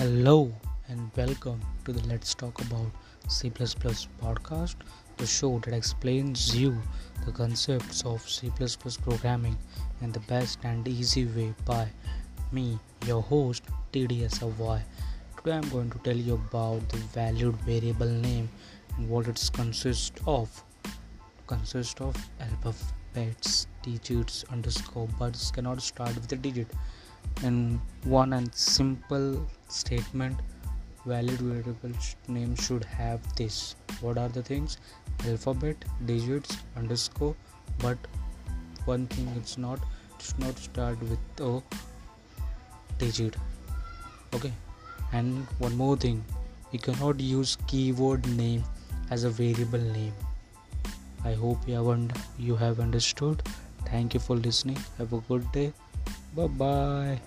Hello and welcome to the Let's Talk About C podcast, the show that explains you the concepts of C programming in the best and easy way by me, your host TDSFY. Today I'm going to tell you about the valid variable name and what it consists of. Consists of alphabets, digits, underscore, but cannot start with a digit in one and simple statement valid variable name should have this. What are the things? Alphabet digits underscore. But one thing it's not it's not start with a digit. Okay? And one more thing you cannot use keyword name as a variable name. I hope you have, you have understood. Thank you for listening. Have a good day. Bye bye.